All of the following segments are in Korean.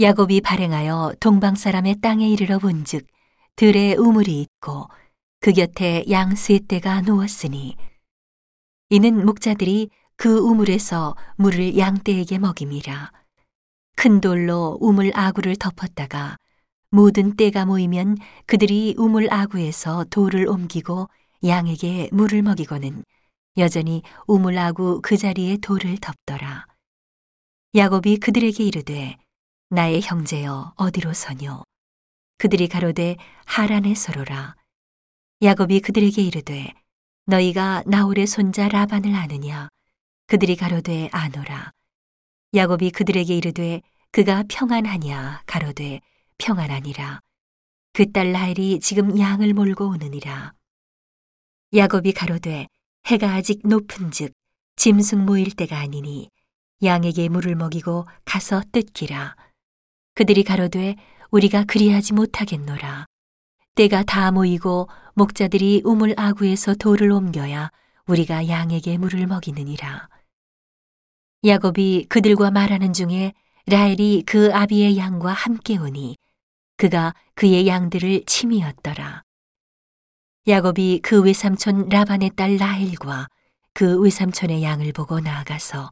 야곱이 발행하여 동방 사람의 땅에 이르러 본즉 들에 우물이 있고 그 곁에 양 세 떼가 누웠으니 이는 목자들이 그 우물에서 물을 양 떼에게 먹임이라. 큰 돌로 우물 아구를 덮었다가 모든 떼가 모이면 그들이 우물 아구에서 돌을 옮기고 양에게 물을 먹이고는 여전히 우물 아구 그 자리에 돌을 덮더라. 야곱이 그들에게 이르되 나의 형제여 어디로 서뇨? 그들이 가로되 하란의 서로라. 야곱이 그들에게 이르되 너희가 나홀의 손자 라반을 아느냐? 그들이 가로되 아노라. 야곱이 그들에게 이르되 그가 평안하냐? 가로되 평안하니라. 그 딸 라헬이 지금 양을 몰고 오느니라. 야곱이 가로되 해가 아직 높은즉 짐승 모일 때가 아니니 양에게 물을 먹이고 가서 뜯기라 그들이 가로되 우리가 그리하지 못하겠노라. 때가 다 모이고 목자들이 우물 아구에서 돌을 옮겨야 우리가 양에게 물을 먹이느니라. 야곱이 그들과 말하는 중에 라헬이 그 아비의 양과 함께 오니 그가 그의 양들을 침이었더라. 야곱이 그 외삼촌 라반의 딸 라헬과 그 외삼촌의 양을 보고 나아가서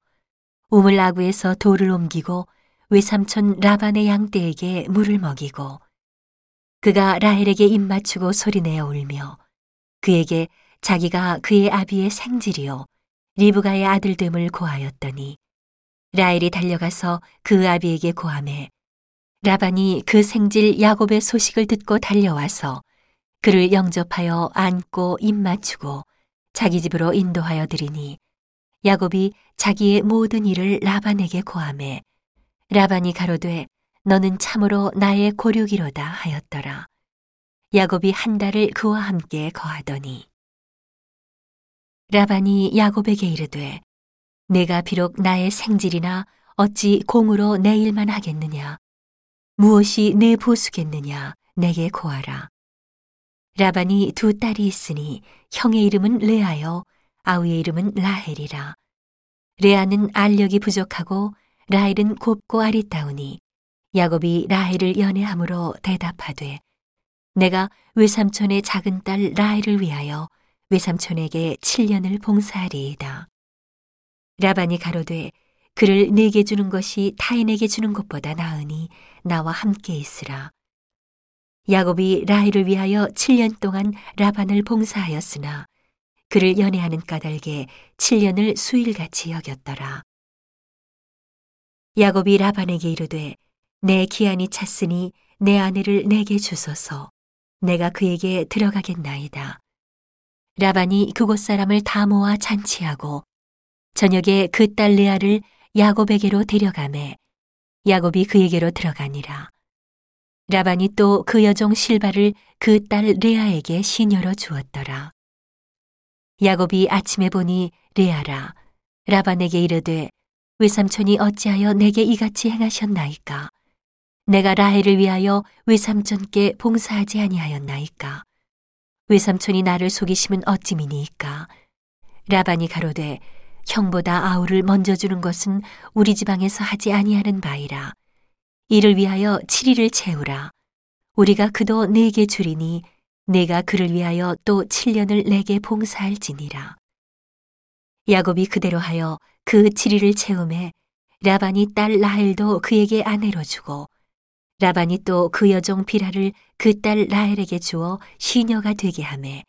우물 아구에서 돌을 옮기고 외삼촌 라반의 양떼에게 물을 먹이고 그가 라헬에게 입 맞추고 소리내어 울며 그에게 자기가 그의 아비의 생질이요 리브가의 아들됨을 고하였더니 라헬이 달려가서 그 아비에게 고함해 라반이 그 생질 야곱의 소식을 듣고 달려와서 그를 영접하여 안고 입 맞추고 자기 집으로 인도하여 드리니 야곱이 자기의 모든 일을 라반에게 고함해 라반이 가로되 너는 참으로 나의 고륙이로다 하였더라. 야곱이 한 달을 그와 함께 거하더니 라반이 야곱에게 이르되 내가 비록 나의 생질이나 어찌 공으로 내 일만 하겠느냐 무엇이 내 보수겠느냐 내게 고하라. 라반이 두 딸이 있으니 형의 이름은 레아요 아우의 이름은 라헬이라. 레아는 알력이 부족하고 라헬은 곱고 아리따우니 야곱이 라헬을 연애함으로 대답하되 내가 외삼촌의 작은 딸 라헬을 위하여 외삼촌에게 7년을 봉사하리이다. 라반이 가로되 그를 내게 주는 것이 타인에게 주는 것보다 나으니 나와 함께 있으라. 야곱이 라헬을 위하여 7년 동안 라반을 봉사하였으나 그를 연애하는 까닭에 7년을 수일같이 여겼더라. 야곱이 라반에게 이르되 내 기한이 찼으니 내 아내를 내게 주소서 내가 그에게 들어가겠나이다. 라반이 그곳 사람을 다 모아 잔치하고 저녁에 그 딸 레아를 야곱에게로 데려가매 야곱이 그에게로 들어가니라. 라반이 또 그 여종 실바를 그 딸 레아에게 시녀로 주었더라. 야곱이 아침에 보니 레아라 라반에게 이르되 외삼촌이 어찌하여 내게 이같이 행하셨나이까? 내가 라헬을 위하여 외삼촌께 봉사하지 아니하였나이까? 외삼촌이 나를 속이심은 어찌미니이까? 라반이 가로되 형보다 아우를 먼저 주는 것은 우리 지방에서 하지 아니하는 바이라. 이를 위하여 7일을 채우라. 우리가 그도 내게 주리니 내가 그를 위하여 또 7년을 내게 봉사할지니라. 야곱이 그대로 하여 그 7일을 채움에 라반이 딸 라헬도 그에게 아내로 주고 라반이 또 그 여종 비라를 그 딸 라헬에게 주어 시녀가 되게 하매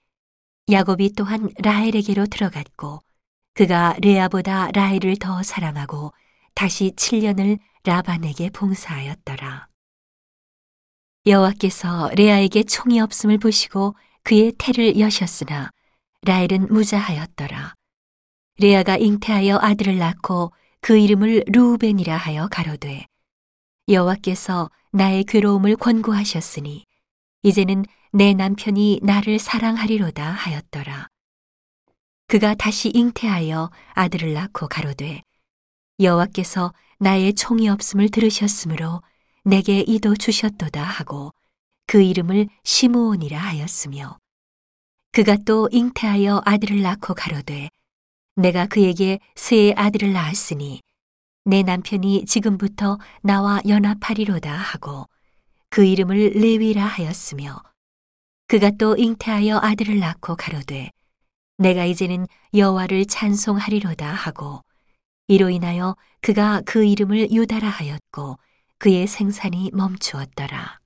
야곱이 또한 라헬에게로 들어갔고 그가 레아보다 라헬을 더 사랑하고 다시 7년을 라반에게 봉사하였더라. 여호와께서 레아에게 총이 없음을 보시고 그의 태를 여셨으나 라헬은 무자하였더라. 레아가 잉태하여 아들을 낳고 그 이름을 루우벤이라 하여 가로되 여호와께서 나의 괴로움을 권고하셨으니 이제는 내 남편이 나를 사랑하리로다 하였더라. 그가 다시 잉태하여 아들을 낳고 가로되 여호와께서 나의 총이 없음을 들으셨으므로 내게 이도 주셨도다 하고 그 이름을 시므온이라 하였으며 그가 또 잉태하여 아들을 낳고 가로되 내가 그에게 새 아들을 낳았으니 내 남편이 지금부터 나와 연합하리로다 하고 그 이름을 레위라 하였으며 그가 또 잉태하여 아들을 낳고 가로되 내가 이제는 여호와를 찬송하리로다 하고 이로 인하여 그가 그 이름을 유다라 하였고 그의 생산이 멈추었더라.